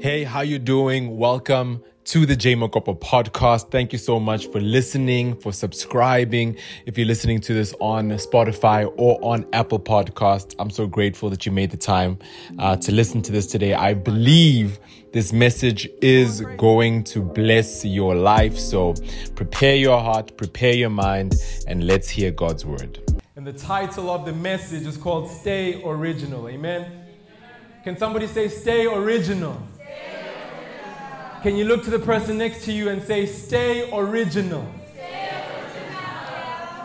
Hey, how you doing? Welcome to the J Mokopo podcast. Thank you so much for listening, for subscribing. If you're listening to this on Spotify or on Apple Podcast, I'm so grateful that you made the time uh, to listen to this today. I believe this message is going to bless your life. So prepare your heart, prepare your mind, and let's hear God's word. And the title of the message is called Stay Original. Amen. Can somebody say, Stay original? Can you look to the person next to you and say, Stay original?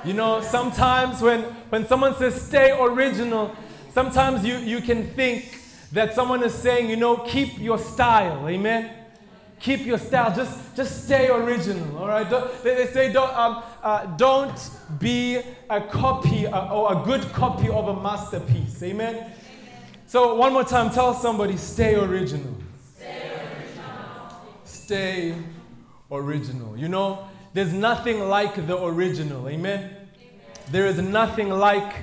You know, sometimes when, when someone says stay original, sometimes you, you can think that someone is saying, you know, keep your style. Amen? Keep your style. Just, just stay original. All right? Don't, they, they say, don't, um, uh, don't be a copy uh, or a good copy of a masterpiece. Amen? So, one more time, tell somebody, stay original. Stay original. You know, there's nothing like the original. Amen? Amen? There is nothing like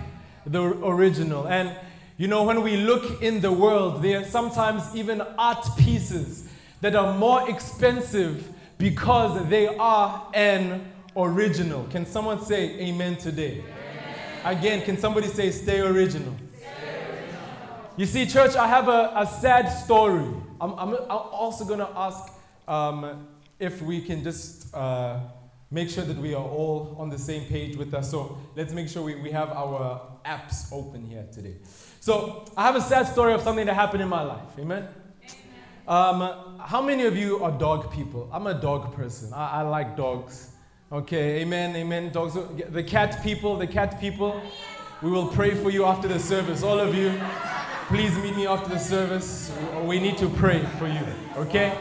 the original. And, you know, when we look in the world, there are sometimes even art pieces that are more expensive because they are an original. Can someone say amen today? Amen. Again, can somebody say stay original? You see, church, I have a, a sad story. I'm, I'm, I'm also going to ask um, if we can just uh, make sure that we are all on the same page with us. So let's make sure we, we have our apps open here today. So I have a sad story of something that happened in my life. Amen? Um, how many of you are dog people? I'm a dog person. I, I like dogs. Okay, amen, amen. Dogs. The cat people, the cat people. We will pray for you after the service, all of you please meet me after the service. We need to pray for you, okay?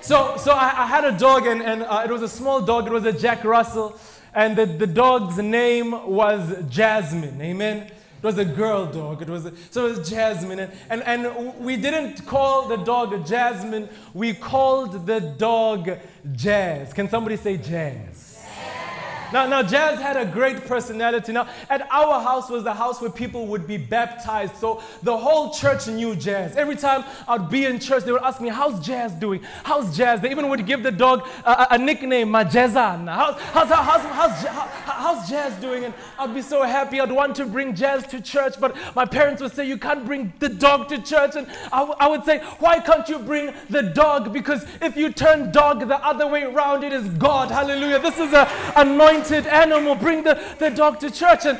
So, so I, I had a dog, and, and uh, it was a small dog. It was a Jack Russell. And the, the dog's name was Jasmine. Amen. It was a girl dog. It was a, so it was Jasmine. And, and, and we didn't call the dog Jasmine, we called the dog Jazz. Can somebody say Jazz? Now, now, Jazz had a great personality. Now, at our house was the house where people would be baptized. So the whole church knew Jazz. Every time I'd be in church, they would ask me, How's Jazz doing? How's Jazz? They even would give the dog a, a nickname, Majazan. How's, how's, how's, how's, how's, Jazz doing? And I'd be so happy. I'd want to bring Jazz to church, but my parents would say, You can't bring the dog to church. And I, I would say, Why can't you bring the dog? Because if you turn dog the other way around, it is God. Hallelujah. This is an anointing anointed animal, bring the, the dog to church. And,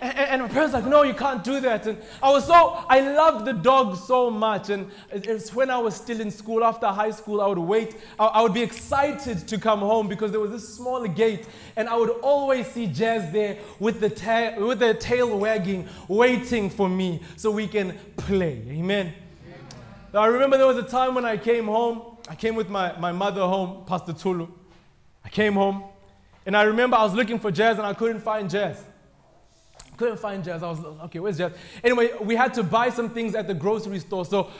and, and my parents like, no, you can't do that. And I was so, I loved the dog so much. And it's when I was still in school, after high school, I would wait. I, I would be excited to come home because there was this small gate. And I would always see Jazz there with the, ta- with the tail wagging, waiting for me so we can play. Amen. Now, I remember there was a time when I came home. I came with my, my mother home, Pastor Tulu. I came home. And I remember I was looking for Jazz and I couldn't find Jazz. Couldn't find Jazz. I was okay, where's Jazz? Anyway, we had to buy some things at the grocery store. So,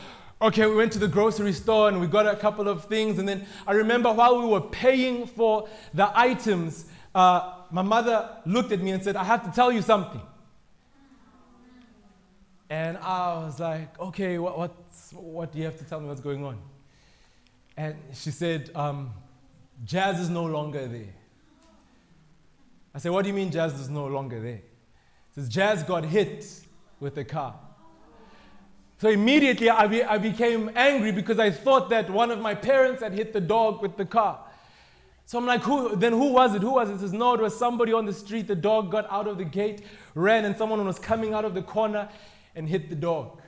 okay, we went to the grocery store and we got a couple of things. And then I remember while we were paying for the items, uh, my mother looked at me and said, I have to tell you something. And I was like, okay, what, what's, what do you have to tell me what's going on? And she said, um, Jazz is no longer there. I said, What do you mean Jazz is no longer there? He says, Jazz got hit with a car. So immediately I, be, I became angry because I thought that one of my parents had hit the dog with the car. So I'm like, who, then who was it? Who was it? He says, no, it was somebody on the street. The dog got out of the gate, ran, and someone was coming out of the corner and hit the dog.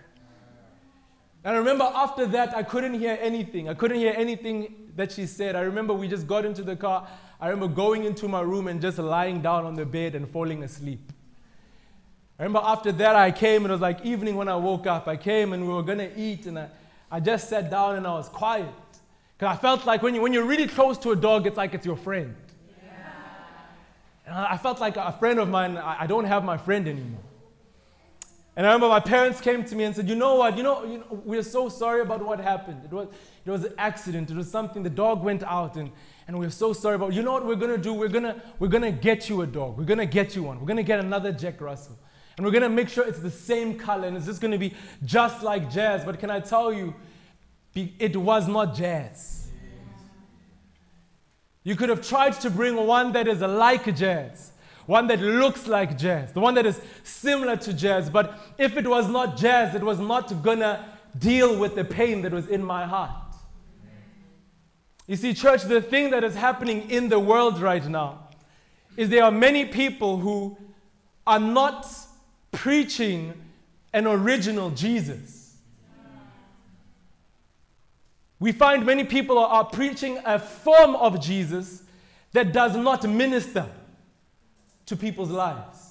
And I remember after that, I couldn't hear anything. I couldn't hear anything that she said. I remember we just got into the car. I remember going into my room and just lying down on the bed and falling asleep. I remember after that, I came, and it was like evening when I woke up. I came and we were going to eat, and I, I just sat down and I was quiet. Because I felt like when, you, when you're really close to a dog, it's like it's your friend. Yeah. And I felt like a friend of mine, I, I don't have my friend anymore. And I remember my parents came to me and said, You know what? You know, you know, we're so sorry about what happened. It was, it was an accident. It was something, the dog went out, and, and we're so sorry about You know what we're going to do? We're going to we're gonna get you a dog. We're going to get you one. We're going to get another Jack Russell. And we're going to make sure it's the same color, and it's just going to be just like Jazz. But can I tell you, It was not jazz. You could have tried to bring one that is like jazz, one that looks like jazz, the one that is similar to jazz. But if it was not jazz, it was not gonna deal with the pain that was in my heart. You see, church, the thing that is happening in the world right now is there are many people who are not preaching an original Jesus. We find many people are preaching a form of Jesus that does not minister to people's lives.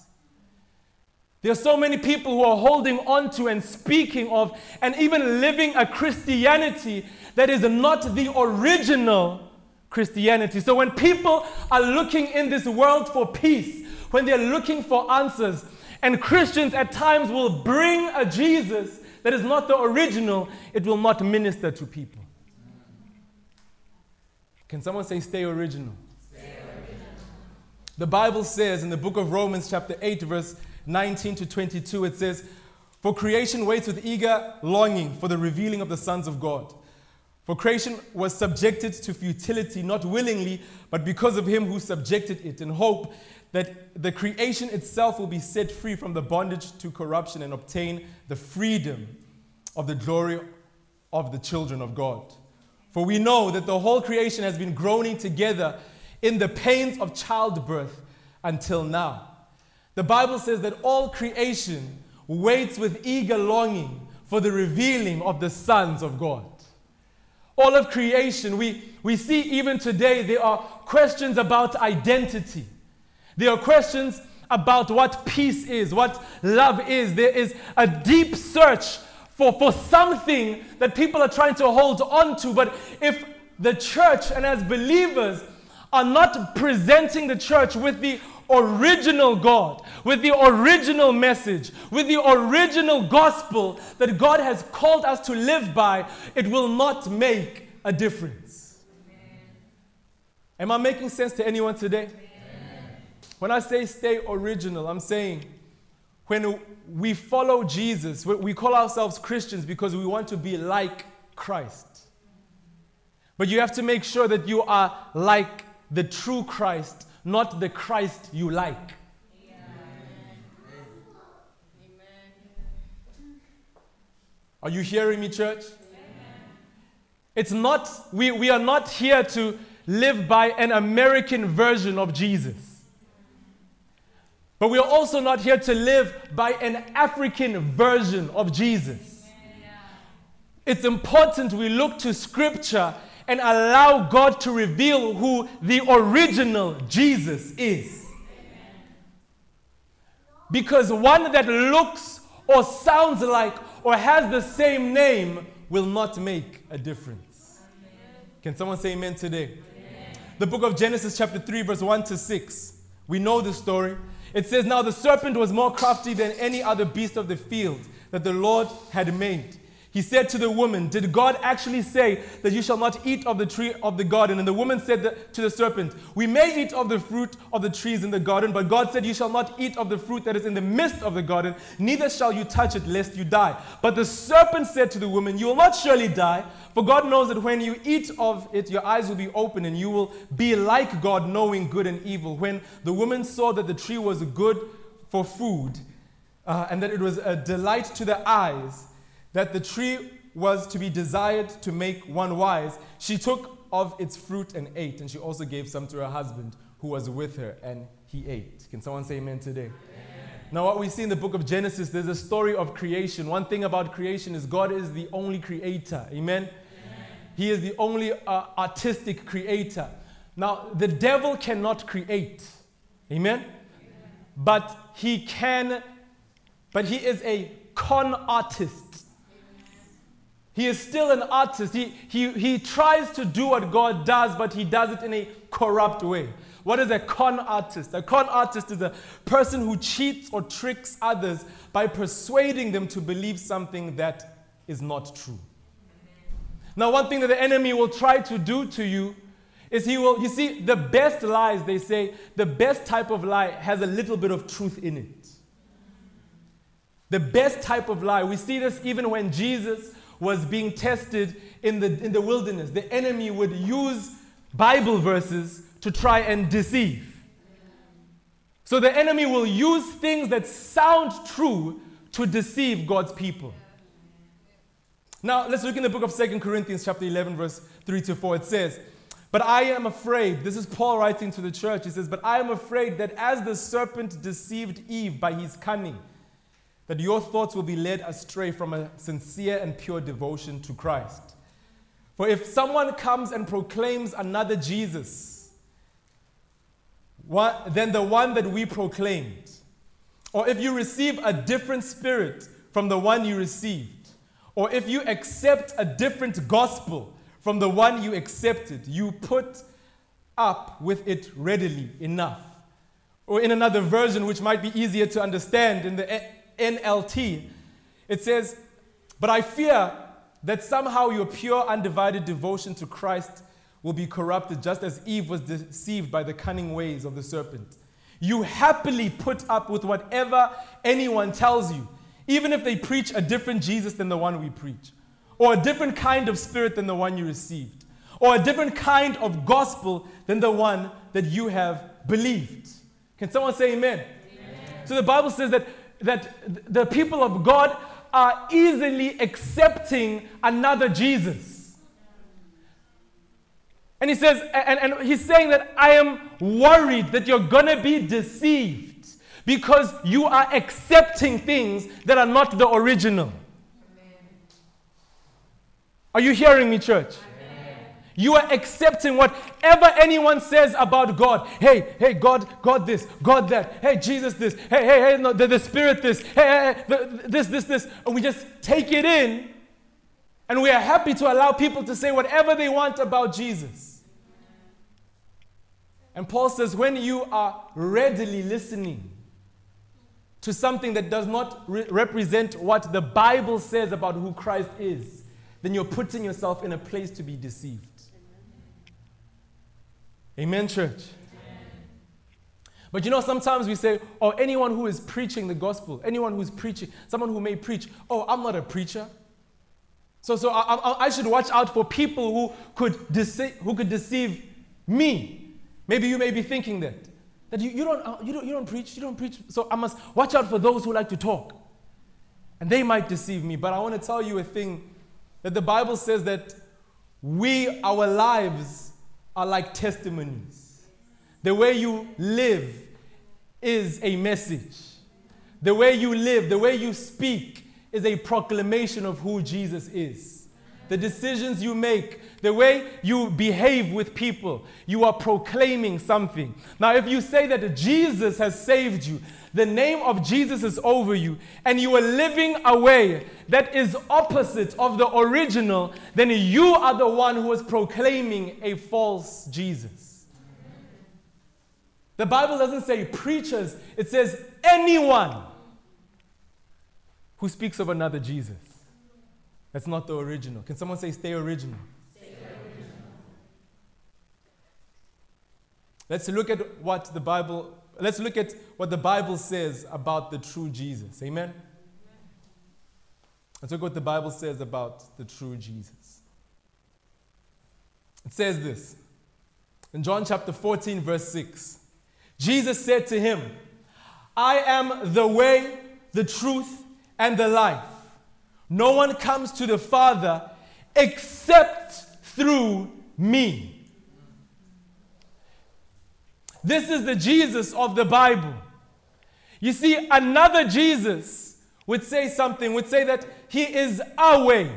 There are so many people who are holding on to and speaking of and even living a Christianity that is not the original Christianity. So when people are looking in this world for peace, when they're looking for answers, and Christians at times will bring a Jesus that is not the original, it will not minister to people. Can someone say, stay original? Stay original? The Bible says in the book of Romans, chapter 8, verse 19 to 22, it says, For creation waits with eager longing for the revealing of the sons of God. For creation was subjected to futility, not willingly, but because of him who subjected it, in hope that the creation itself will be set free from the bondage to corruption and obtain the freedom of the glory of the children of God. For we know that the whole creation has been groaning together in the pains of childbirth until now. The Bible says that all creation waits with eager longing for the revealing of the sons of God. All of creation, we, we see even today, there are questions about identity. There are questions about what peace is, what love is. There is a deep search for, for something that people are trying to hold on to. But if the church and as believers are not presenting the church with the original God, with the original message, with the original gospel that God has called us to live by, it will not make a difference. Amen. Am I making sense to anyone today? Amen. When I say stay original, I'm saying when we follow Jesus, we call ourselves Christians because we want to be like Christ. But you have to make sure that you are like the true Christ, not the Christ you like. Are you hearing me, church? It's not, we, we are not here to live by an American version of Jesus. But we are also not here to live by an African version of Jesus. It's important we look to Scripture and allow God to reveal who the original Jesus is. Because one that looks or sounds like or has the same name will not make a difference. Can someone say amen today? The book of Genesis, chapter 3, verse 1 to 6. We know the story. It says, Now the serpent was more crafty than any other beast of the field that the Lord had made. He said to the woman, Did God actually say that you shall not eat of the tree of the garden? And the woman said to the serpent, We may eat of the fruit of the trees in the garden, but God said, You shall not eat of the fruit that is in the midst of the garden, neither shall you touch it, lest you die. But the serpent said to the woman, You will not surely die, for God knows that when you eat of it, your eyes will be open, and you will be like God, knowing good and evil. When the woman saw that the tree was good for food, uh, and that it was a delight to the eyes, that the tree was to be desired to make one wise, she took of its fruit and ate, and she also gave some to her husband who was with her, and he ate. Can someone say amen today? Amen. Now, what we see in the book of Genesis, there's a story of creation. One thing about creation is God is the only creator. Amen? Amen. He is the only uh, artistic creator. Now, the devil cannot create. Amen? Amen? But he can, but he is a con artist. He is still an artist. He, he, he tries to do what God does, but he does it in a corrupt way. What is a con artist? A con artist is a person who cheats or tricks others by persuading them to believe something that is not true. Now, one thing that the enemy will try to do to you is he will, you see, the best lies, they say, the best type of lie has a little bit of truth in it. The best type of lie, we see this even when Jesus was being tested in the, in the wilderness, the enemy would use Bible verses to try and deceive. So the enemy will use things that sound true to deceive God's people. Now, let's look in the book of Second Corinthians, chapter 11, verse 3 to 4. It says, But I am afraid, this is Paul writing to the church. He says, But I am afraid that as the serpent deceived Eve by his cunning, that your thoughts will be led astray from a sincere and pure devotion to Christ. For if someone comes and proclaims another Jesus what, than the one that we proclaimed, or if you receive a different spirit from the one you received, or if you accept a different gospel from the one you accepted, you put up with it readily enough. Or in another version, which might be easier to understand in the NLT, it says, But I fear that somehow your pure, undivided devotion to Christ will be corrupted just as Eve was deceived by the cunning ways of the serpent. You happily put up with whatever anyone tells you, even if they preach a different Jesus than the one we preach, or a different kind of spirit than the one you received, or a different kind of gospel than the one that you have believed. Can someone say amen? amen. So the Bible says that that the people of God are easily accepting another Jesus. And he says, and, and he's saying that I am worried that you're gonna be deceived because you are accepting things that are not the original. Are you hearing me, church? You are accepting whatever anyone says about God. Hey, hey, God, God this, God that. Hey, Jesus this. Hey, hey, hey, no, the, the Spirit this. Hey, hey, hey the, this, this, this. And we just take it in and we are happy to allow people to say whatever they want about Jesus. And Paul says, when you are readily listening to something that does not re- represent what the Bible says about who Christ is, then you're putting yourself in a place to be deceived. Amen, church. But you know, sometimes we say, oh, anyone who is preaching the gospel, anyone who's preaching, someone who may preach, oh, I'm not a preacher. So, so I, I, I should watch out for people who could, dece- who could deceive me. Maybe you may be thinking that. That you, you, don't, uh, you, don't, you don't preach, you don't preach. So I must watch out for those who like to talk. And they might deceive me. But I want to tell you a thing that the Bible says that we, our lives, are like testimonies. The way you live is a message. The way you live, the way you speak is a proclamation of who Jesus is. The decisions you make, the way you behave with people, you are proclaiming something. Now, if you say that Jesus has saved you, the name of Jesus is over you, and you are living a way that is opposite of the original, then you are the one who is proclaiming a false Jesus. The Bible doesn't say preachers, it says anyone who speaks of another Jesus. That's not the original. Can someone say stay original? Stay original. Let's look at what the Bible Let's look at what the Bible says about the true Jesus. Amen? Let's look at what the Bible says about the true Jesus. It says this in John chapter 14, verse 6. Jesus said to him, I am the way, the truth, and the life. No one comes to the Father except through me. This is the Jesus of the Bible. You see, another Jesus would say something, would say that he is our way.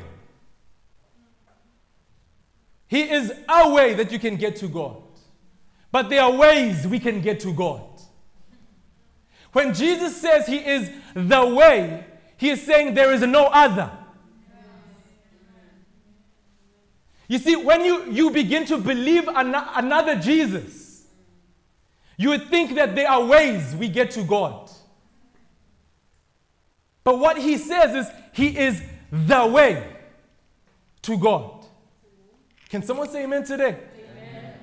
He is our way that you can get to God. But there are ways we can get to God. When Jesus says he is the way, he is saying there is no other. You see, when you, you begin to believe an- another Jesus, you would think that there are ways we get to God. But what he says is, he is the way to God. Can someone say amen today? Amen.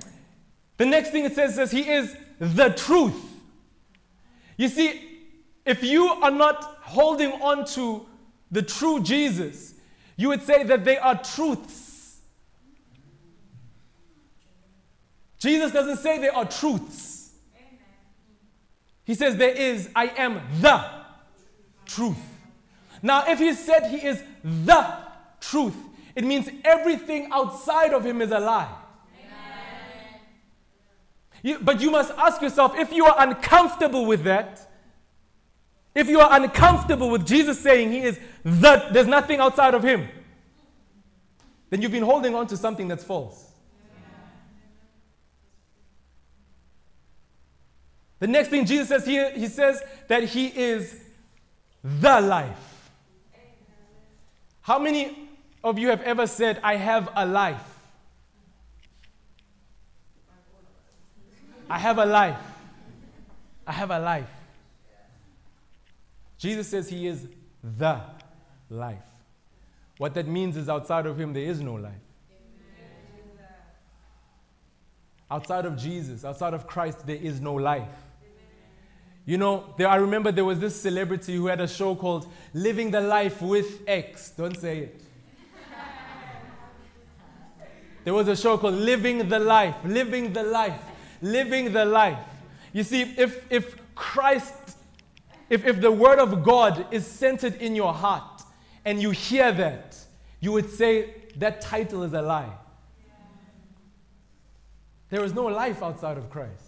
The next thing it says says he is the truth. You see, if you are not holding on to the true Jesus, You would say that they are truths. Jesus doesn't say they are truths. He says there is, I am the truth. Now, if he said he is the truth, it means everything outside of him is a lie. You, but you must ask yourself if you are uncomfortable with that, if you are uncomfortable with Jesus saying he is the, there's nothing outside of him, then you've been holding on to something that's false. The next thing Jesus says here, he says that he is the life. How many of you have ever said, I have a life? I have a life. I have a life. Jesus says he is the life. What that means is outside of him, there is no life. Outside of Jesus, outside of Christ, there is no life. You know, there, I remember there was this celebrity who had a show called Living the Life with X. Don't say it. There was a show called Living the Life, Living the Life, Living the Life. You see, if, if Christ, if, if the Word of God is centered in your heart and you hear that, you would say that title is a lie. There is no life outside of Christ.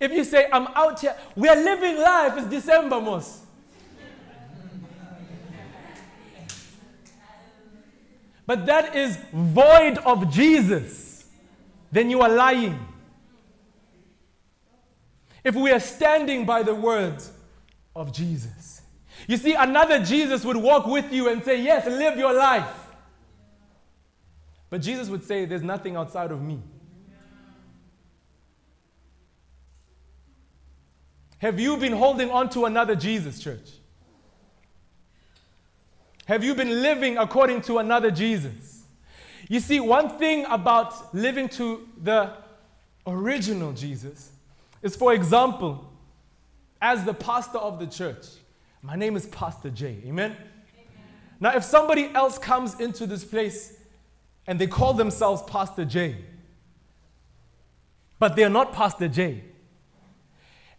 If you say, I'm out here, we are living life, it's December, most. But that is void of Jesus, then you are lying. If we are standing by the words of Jesus, you see, another Jesus would walk with you and say, Yes, live your life. But Jesus would say, There's nothing outside of me. Have you been holding on to another Jesus, church? Have you been living according to another Jesus? You see, one thing about living to the original Jesus is, for example, as the pastor of the church, my name is Pastor J. Amen? Amen? Now, if somebody else comes into this place and they call themselves Pastor J, but they're not Pastor J,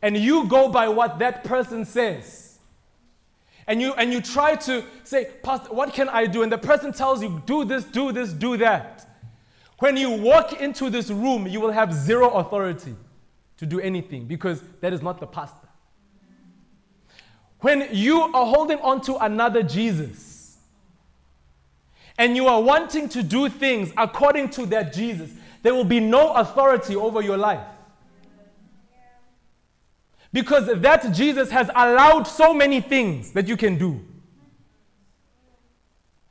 and you go by what that person says, and you, and you try to say, Pastor, what can I do? And the person tells you, do this, do this, do that. When you walk into this room, you will have zero authority to do anything because that is not the pastor. When you are holding on to another Jesus and you are wanting to do things according to that Jesus, there will be no authority over your life. Because that Jesus has allowed so many things that you can do.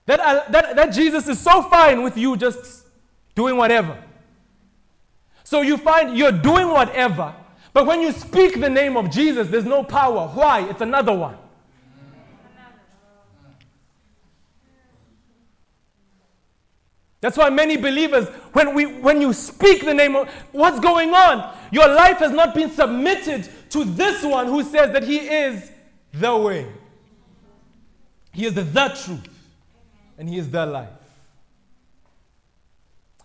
That, uh, that, that Jesus is so fine with you just doing whatever. So you find you're doing whatever, but when you speak the name of Jesus, there's no power. Why? It's another one. That's why many believers, when, we, when you speak the name of what's going on, your life has not been submitted to this one who says that he is the way. He is the, the truth. And he is the life.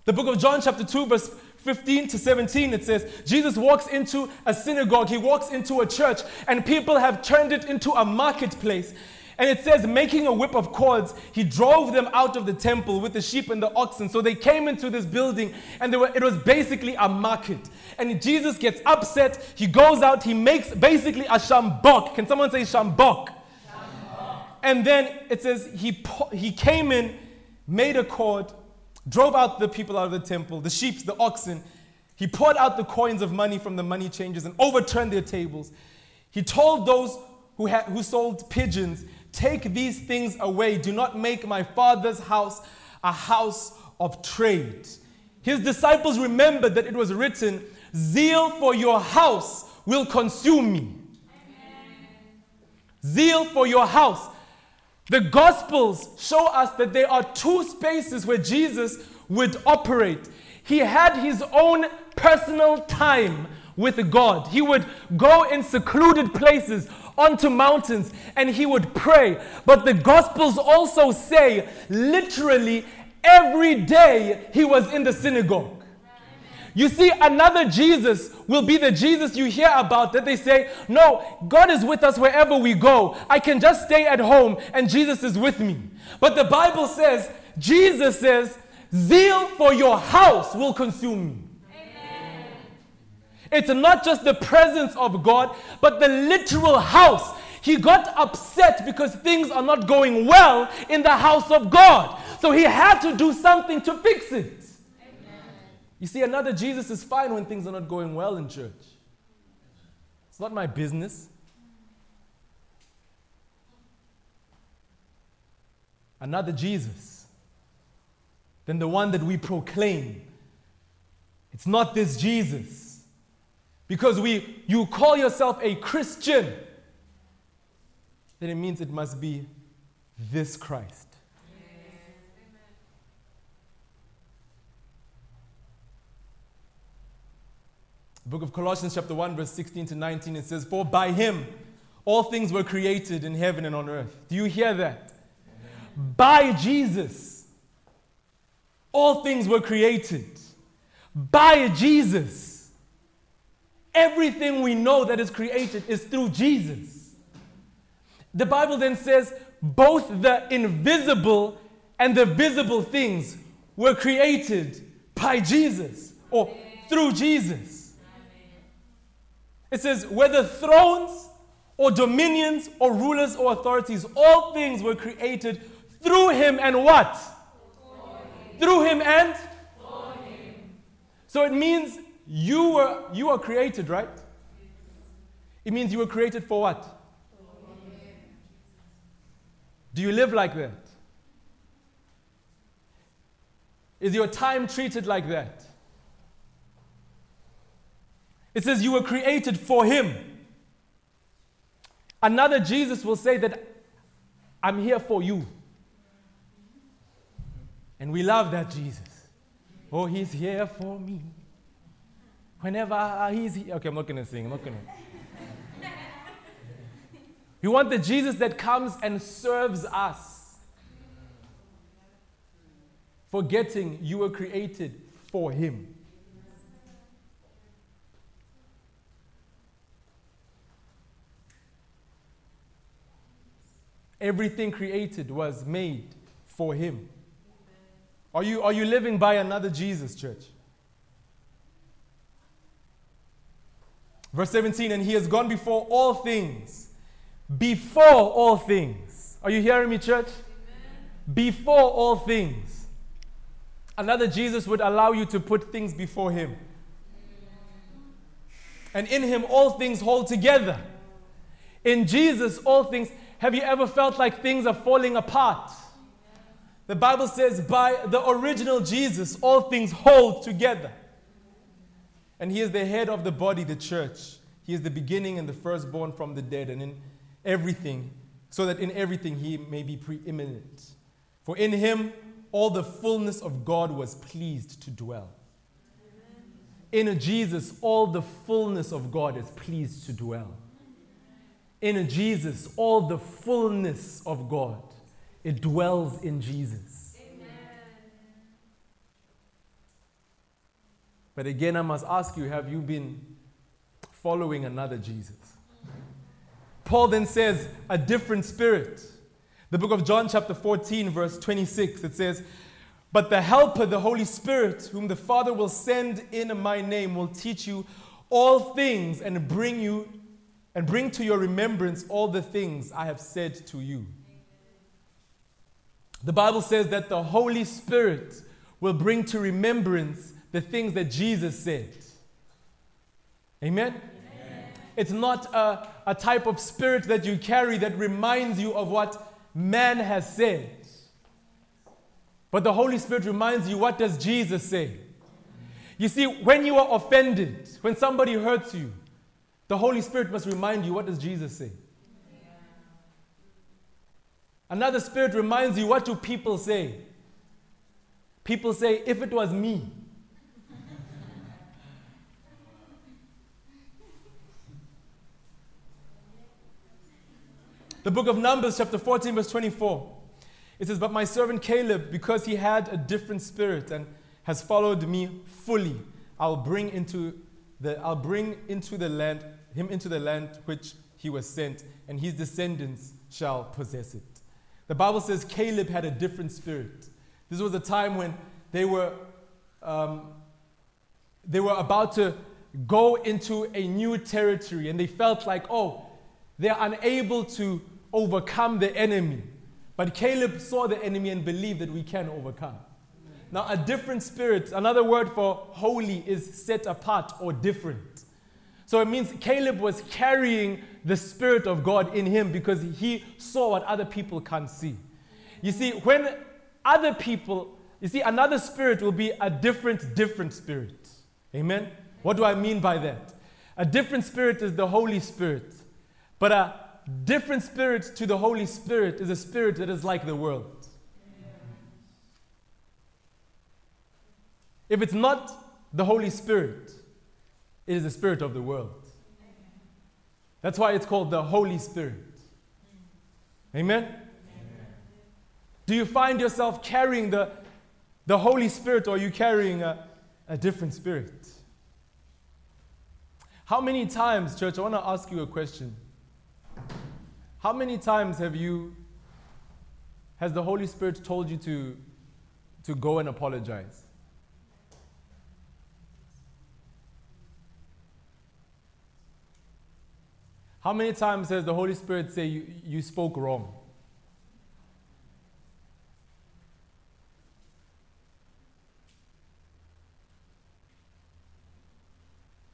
The book of John, chapter 2, verse 15 to 17, it says, Jesus walks into a synagogue, he walks into a church, and people have turned it into a marketplace. And it says, making a whip of cords, he drove them out of the temple with the sheep and the oxen. So they came into this building, and were, it was basically a market. And Jesus gets upset. He goes out, he makes basically a sjambok. Can someone say sjambok? sjambok. And then it says, he, he came in, made a cord, drove out the people out of the temple, the sheep, the oxen. He poured out the coins of money from the money changers and overturned their tables. He told those who, had, who sold pigeons, Take these things away. Do not make my father's house a house of trade. His disciples remembered that it was written, Zeal for your house will consume me. Zeal for your house. The Gospels show us that there are two spaces where Jesus would operate. He had his own personal time with God. He would go in secluded places onto mountains and he would pray. But the Gospels also say, literally, every day he was in the synagogue. You see, another Jesus will be the Jesus you hear about that they say, No, God is with us wherever we go. I can just stay at home and Jesus is with me. But the Bible says, Jesus says, Zeal for your house will consume me. It's not just the presence of God, but the literal house. He got upset because things are not going well in the house of God. So he had to do something to fix it. Amen. You see, another Jesus is fine when things are not going well in church. It's not my business. Another Jesus than the one that we proclaim. It's not this Jesus. Because we, you call yourself a Christian, then it means it must be this Christ. book of Colossians, chapter 1, verse 16 to 19, it says, For by him all things were created in heaven and on earth. Do you hear that? Amen. By Jesus, all things were created. By Jesus Everything we know that is created is through Jesus. The Bible then says both the invisible and the visible things were created by Jesus or through Jesus. It says whether thrones or dominions or rulers or authorities, all things were created through him and what? Through him and? So it means you were, you were created, right? It means you were created for what? Do you live like that? Is your time treated like that? It says you were created for Him. Another Jesus will say that I'm here for you. And we love that Jesus. Oh, He's here for me. Whenever ah, ah, he's here. Okay, I'm not going to sing. I'm not going to. We want the Jesus that comes and serves us. Forgetting you were created for him. Everything created was made for him. Are you, are you living by another Jesus, church? Verse 17, and he has gone before all things. Before all things. Are you hearing me, church? Amen. Before all things. Another Jesus would allow you to put things before him. And in him, all things hold together. In Jesus, all things. Have you ever felt like things are falling apart? The Bible says, by the original Jesus, all things hold together. And he is the head of the body, the church. He is the beginning and the firstborn from the dead, and in everything, so that in everything he may be preeminent. For in him all the fullness of God was pleased to dwell. In Jesus, all the fullness of God is pleased to dwell. In Jesus, all the fullness of God, it dwells in Jesus. But again, I must ask you have you been following another Jesus? Paul then says, a different spirit. The book of John, chapter 14, verse 26, it says, But the Helper, the Holy Spirit, whom the Father will send in my name, will teach you all things and bring you and bring to your remembrance all the things I have said to you. The Bible says that the Holy Spirit will bring to remembrance the things that Jesus said. Amen? Amen. It's not a, a type of spirit that you carry that reminds you of what man has said. But the Holy Spirit reminds you what does Jesus say? You see, when you are offended, when somebody hurts you, the Holy Spirit must remind you what does Jesus say? Another spirit reminds you what do people say? People say, if it was me, The book of Numbers, chapter 14, verse 24. It says, But my servant Caleb, because he had a different spirit and has followed me fully, I'll bring into the I'll bring into the land him into the land which he was sent, and his descendants shall possess it. The Bible says Caleb had a different spirit. This was a time when they were um, they were about to go into a new territory, and they felt like, oh, they're unable to overcome the enemy. But Caleb saw the enemy and believed that we can overcome. Now, a different spirit, another word for holy is set apart or different. So it means Caleb was carrying the Spirit of God in him because he saw what other people can't see. You see, when other people, you see, another spirit will be a different, different spirit. Amen? What do I mean by that? A different spirit is the Holy Spirit. But a different spirit to the Holy Spirit is a spirit that is like the world. If it's not the Holy Spirit, it is the spirit of the world. That's why it's called the Holy Spirit. Amen? Amen? Do you find yourself carrying the, the Holy Spirit or are you carrying a, a different spirit? How many times, church, I want to ask you a question. How many times have you, has the Holy Spirit told you to, to go and apologize? How many times has the Holy Spirit say you, you spoke wrong?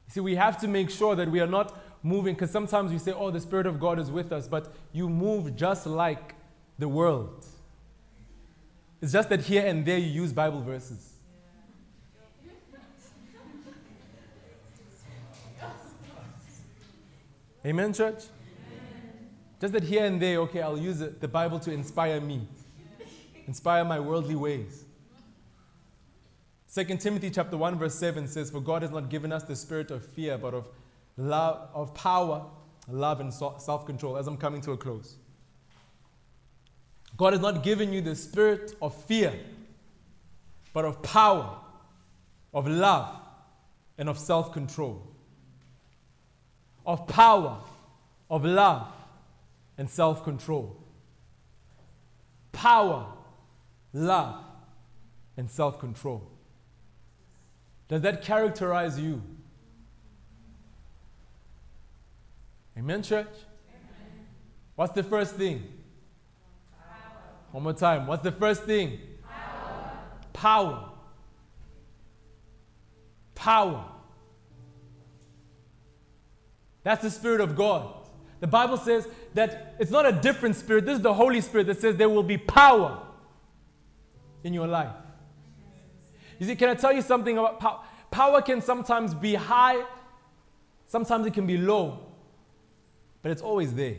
See, we have to make sure that we are not moving, because sometimes we say, oh, the Spirit of God is with us, but you move just like the world. It's just that here and there you use Bible verses. Amen, church? Amen. Just that here and there, okay, I'll use the Bible to inspire me, inspire my worldly ways. 2 Timothy chapter 1 verse 7 says, For God has not given us the spirit of fear, but of love, of power, love, and self-control. As I'm coming to a close. God has not given you the spirit of fear, but of power, of love, and of self-control of power, of love, and self control. Power, love, and self control. Does that characterize you? Amen, church? Amen. What's the first thing? Power. One more time. What's the first thing? Power. Power. Power. That's the Spirit of God. The Bible says that it's not a different spirit, this is the Holy Spirit that says there will be power in your life. You see, can I tell you something about power? Power can sometimes be high, sometimes it can be low, but it's always there.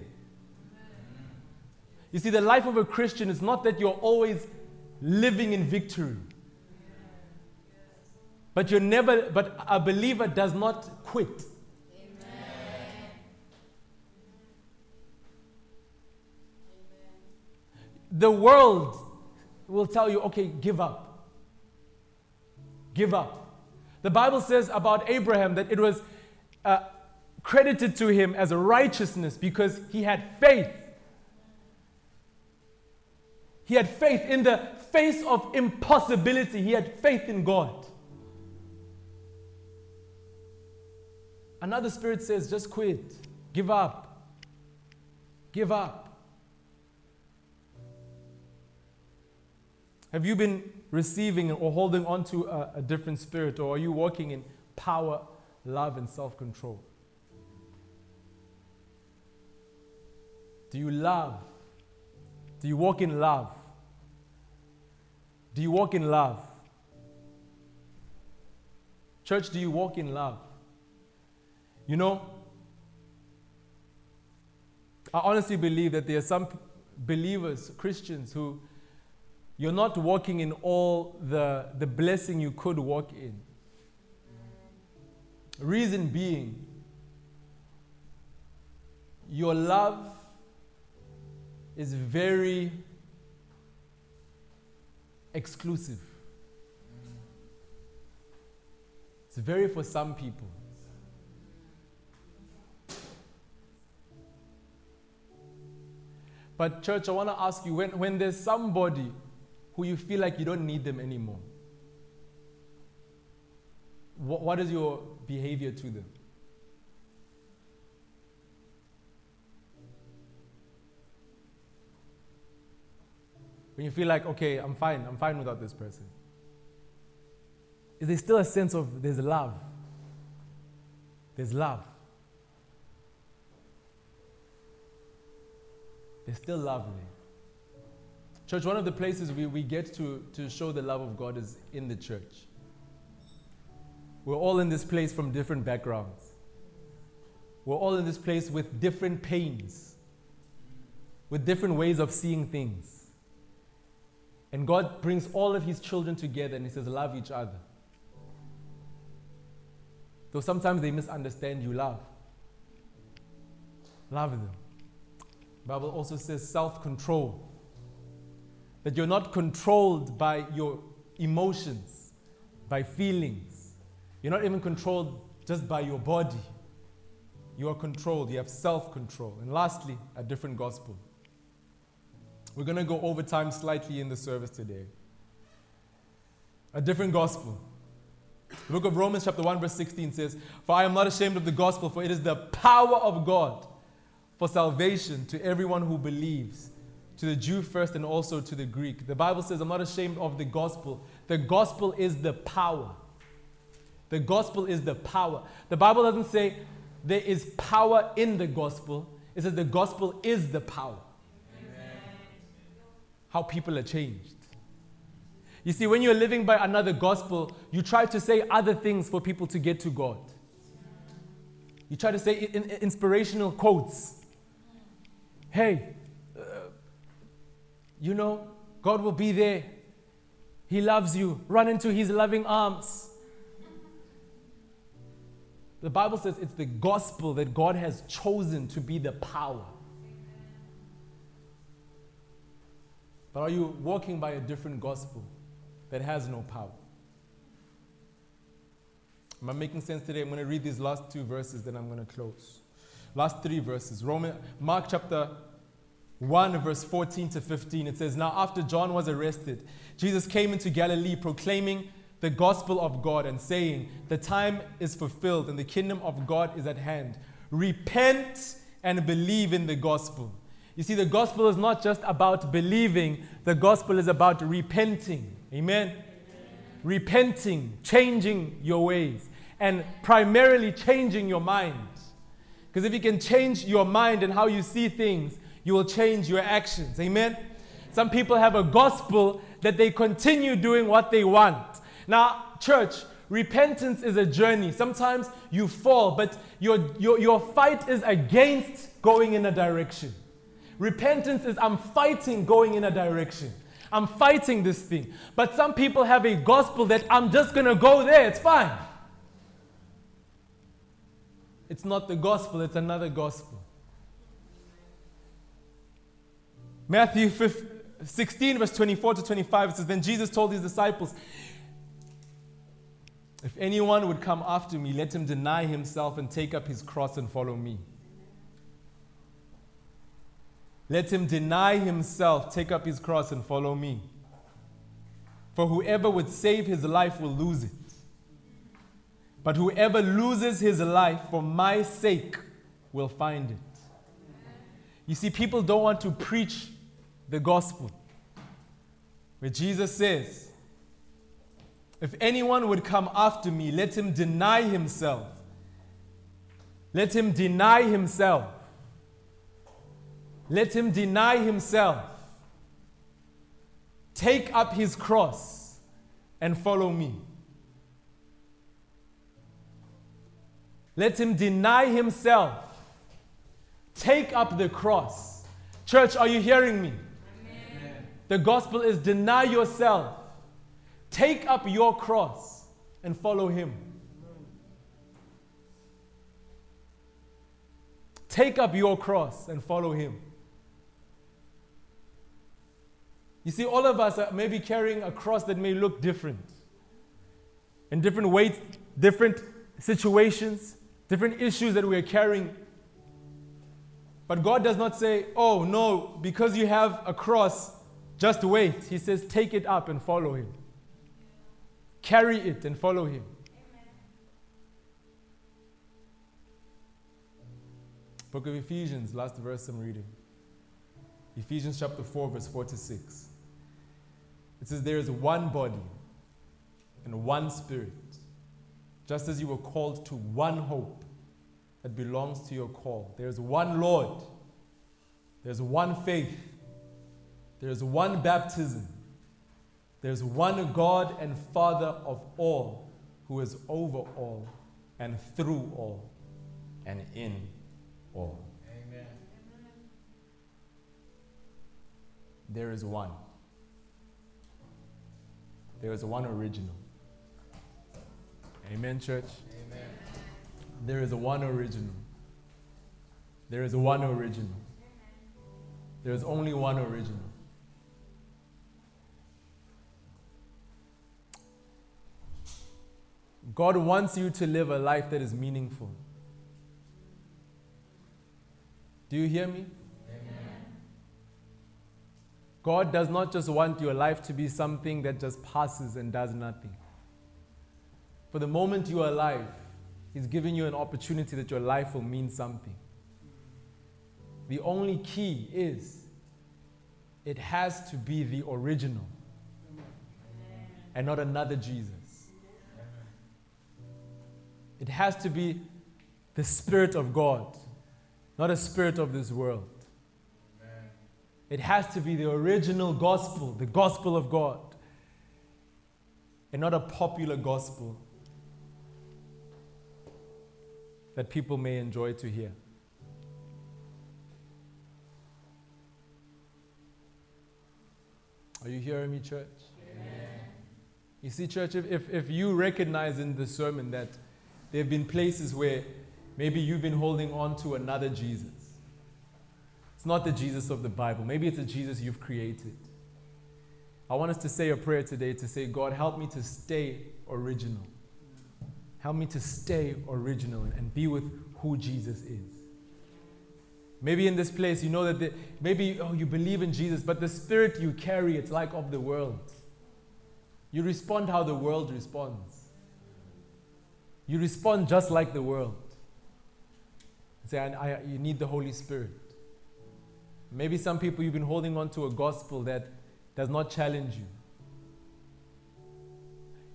You see, the life of a Christian is not that you're always living in victory. But you're never, but a believer does not quit. the world will tell you, okay, give up. Give up. The Bible says about Abraham that it was uh, credited to him as a righteousness because he had faith. He had faith in the face of impossibility, he had faith in God. Another spirit says, just quit, give up, give up. Have you been receiving or holding on to a, a different spirit, or are you walking in power, love, and self control? Do you love? Do you walk in love? Do you walk in love? Church, do you walk in love? You know, I honestly believe that there are some believers, Christians, who you're not walking in all the, the blessing you could walk in. Reason being, your love is very exclusive. It's very for some people. But, church, I want to ask you when, when there's somebody who you feel like you don't need them anymore, what, what is your behavior to them? When you feel like, okay, I'm fine, I'm fine without this person. Is there still a sense of there's love? There's love. There's still love there. Church, one of the places we, we get to, to show the love of God is in the church. We're all in this place from different backgrounds. We're all in this place with different pains, with different ways of seeing things. And God brings all of His children together and He says, Love each other. Though sometimes they misunderstand you, love. Love them. The Bible also says self control. That you're not controlled by your emotions, by feelings. You're not even controlled just by your body. You are controlled. You have self control. And lastly, a different gospel. We're going to go over time slightly in the service today. A different gospel. The book of Romans, chapter 1, verse 16 says, For I am not ashamed of the gospel, for it is the power of God for salvation to everyone who believes, to the Jew first and also to the Greek. The Bible says, I'm not ashamed of the gospel. The gospel is the power. The gospel is the power. The Bible doesn't say there is power in the gospel, it says the gospel is the power. How people are changed. You see, when you're living by another gospel, you try to say other things for people to get to God. You try to say inspirational quotes. Hey, uh, you know, God will be there. He loves you. Run into His loving arms. The Bible says it's the gospel that God has chosen to be the power. But are you walking by a different gospel that has no power? Am I making sense today? I'm going to read these last two verses, then I'm going to close. Last three verses. Roman, Mark chapter 1, verse 14 to 15. It says, Now after John was arrested, Jesus came into Galilee proclaiming the gospel of God and saying, The time is fulfilled and the kingdom of God is at hand. Repent and believe in the gospel. You see, the gospel is not just about believing, the gospel is about repenting. Amen? Amen. Repenting, changing your ways, and primarily changing your mind. Because if you can change your mind and how you see things, you will change your actions. Amen? Some people have a gospel that they continue doing what they want. Now, church, repentance is a journey. Sometimes you fall, but your, your, your fight is against going in a direction. Repentance is I'm fighting going in a direction. I'm fighting this thing. But some people have a gospel that I'm just going to go there. It's fine. It's not the gospel, it's another gospel. Matthew 16, verse 24 to 25, it says, Then Jesus told his disciples, if anyone would come after me, let him deny himself and take up his cross and follow me. Let him deny himself, take up his cross, and follow me. For whoever would save his life will lose it. But whoever loses his life for my sake will find it. You see, people don't want to preach the gospel, where Jesus says, if anyone would come after me, let him deny himself. Let him deny himself. Let him deny himself. Take up his cross and follow me. Let him deny himself. Take up the cross. Church, are you hearing me? Amen. The gospel is deny yourself. Take up your cross and follow him. Take up your cross and follow him. You see, all of us are maybe carrying a cross that may look different. In different weights, different situations, different issues that we're carrying. But God does not say, oh, no, because you have a cross, just wait. He says, take it up and follow Him. Carry it and follow Him. Book of Ephesians, last verse I'm reading. Ephesians chapter 4, verse 4 to 6. It says, There is one body and one spirit, just as you were called to one hope that belongs to your call. There's one Lord, there's one faith, there's one baptism, there's one God and Father of all, who is over all and through all and in all. Amen. There is one. There is one original. Amen, church. Amen. There is one original. There is one original. There is only one original. God wants you to live a life that is meaningful. Do you hear me? God does not just want your life to be something that just passes and does nothing. For the moment you are alive, He's giving you an opportunity that your life will mean something. The only key is it has to be the original and not another Jesus. It has to be the Spirit of God, not a spirit of this world. It has to be the original gospel, the gospel of God, and not a popular gospel that people may enjoy to hear. Are you hearing me, church? Amen. You see, church, if, if, if you recognize in the sermon that there have been places where maybe you've been holding on to another Jesus, it's not the Jesus of the Bible, maybe it's a Jesus you've created. I want us to say a prayer today to say, God, help me to stay original. Help me to stay original and be with who Jesus is. Maybe in this place, you know that the, maybe oh, you believe in Jesus, but the spirit you carry, it's like of the world. You respond how the world responds. You respond just like the world. Say, I, I, you need the Holy Spirit. Maybe some people you've been holding on to a gospel that does not challenge you.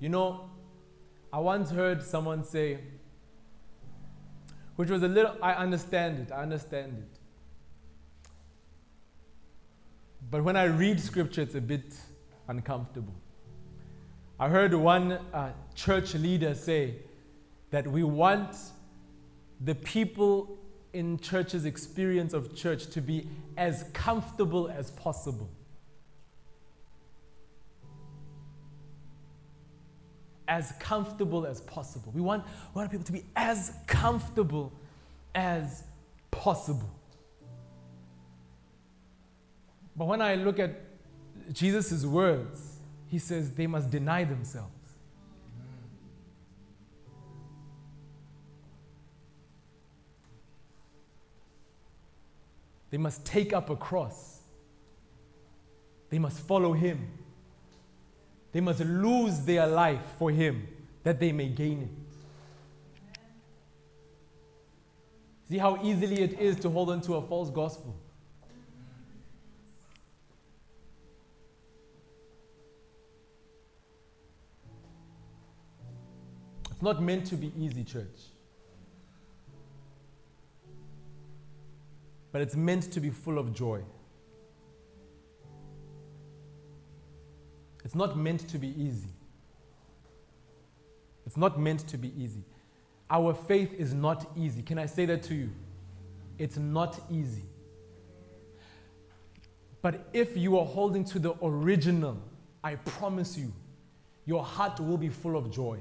You know, I once heard someone say, which was a little, I understand it, I understand it. But when I read scripture, it's a bit uncomfortable. I heard one uh, church leader say that we want the people in church's experience of church to be as comfortable as possible. As comfortable as possible. We want, we want people to be as comfortable as possible. But when I look at Jesus' words, he says they must deny themselves. They must take up a cross. They must follow him. They must lose their life for him that they may gain it. See how easily it is to hold on to a false gospel. It's not meant to be easy, church. But it's meant to be full of joy. It's not meant to be easy. It's not meant to be easy. Our faith is not easy. Can I say that to you? It's not easy. But if you are holding to the original, I promise you, your heart will be full of joy.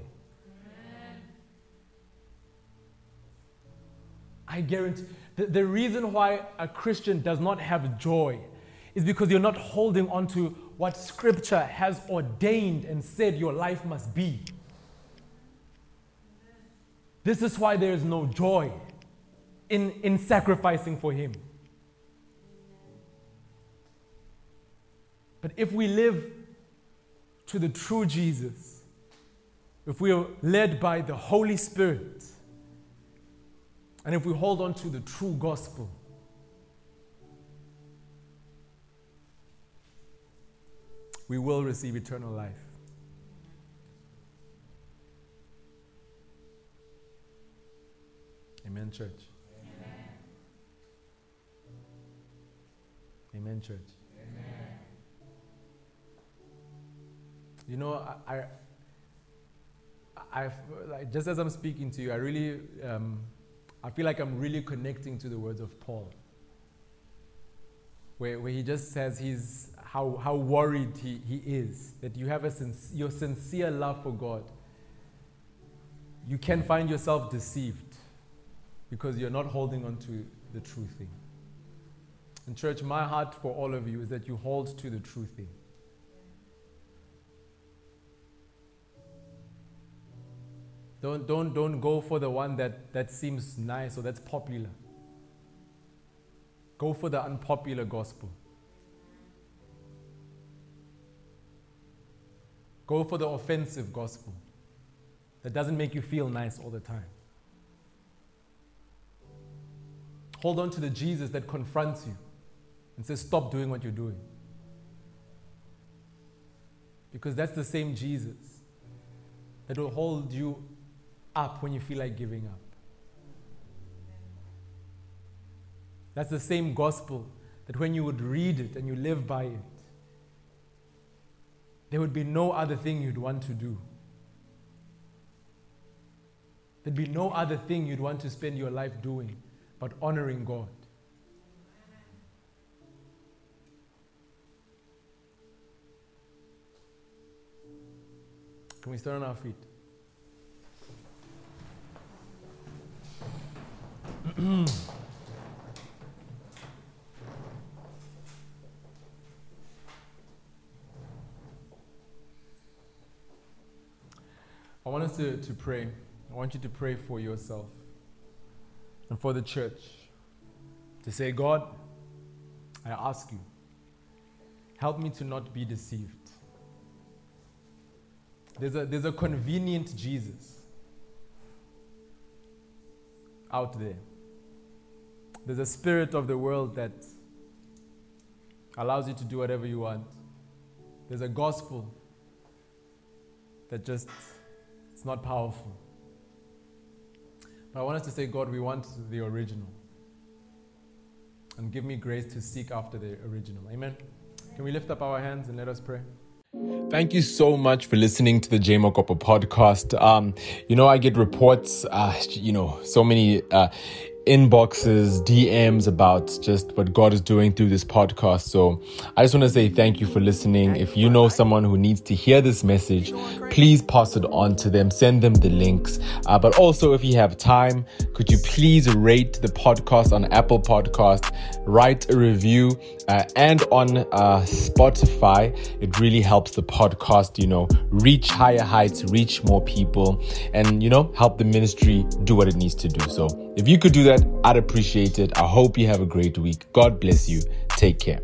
I guarantee the, the reason why a Christian does not have joy is because you're not holding on to what Scripture has ordained and said your life must be. This is why there is no joy in, in sacrificing for Him. But if we live to the true Jesus, if we are led by the Holy Spirit, and if we hold on to the true gospel, we will receive eternal life. Amen, church. Amen, Amen church. Amen. You know, I, I, I, like, just as I'm speaking to you, I really, um, I feel like I'm really connecting to the words of Paul, where, where he just says he's how, how worried he, he is that you have a your sincere love for God. You can find yourself deceived because you're not holding on to the true thing. And, church, my heart for all of you is that you hold to the true thing. Don't, don't, don't go for the one that, that seems nice or that's popular. Go for the unpopular gospel. Go for the offensive gospel that doesn't make you feel nice all the time. Hold on to the Jesus that confronts you and says, Stop doing what you're doing. Because that's the same Jesus that will hold you up when you feel like giving up. That's the same gospel that when you would read it and you live by it, there would be no other thing you'd want to do. There'd be no other thing you'd want to spend your life doing but honoring God. Can we stand on our feet? Mm. I want us to, to pray. I want you to pray for yourself and for the church to say, God, I ask you, help me to not be deceived. There's a, there's a convenient Jesus out there. There's a spirit of the world that allows you to do whatever you want. There's a gospel that just it's not powerful. But I want us to say, God, we want the original. And give me grace to seek after the original. Amen. Can we lift up our hands and let us pray? Thank you so much for listening to the J Mokopo podcast. Um, you know, I get reports, uh, you know, so many uh, inboxes, DMs about just what God is doing through this podcast. So I just want to say thank you for listening. If you know someone who needs to hear this message, please pass it on to them, send them the links. Uh, but also, if you have time, could you please rate the podcast on Apple Podcast, write a review, uh, and on uh, Spotify? It really helps the podcast, you know, reach higher heights, reach more people, and, you know, help the ministry do what it needs to do. So if you could do that, I'd appreciate it. I hope you have a great week. God bless you. Take care.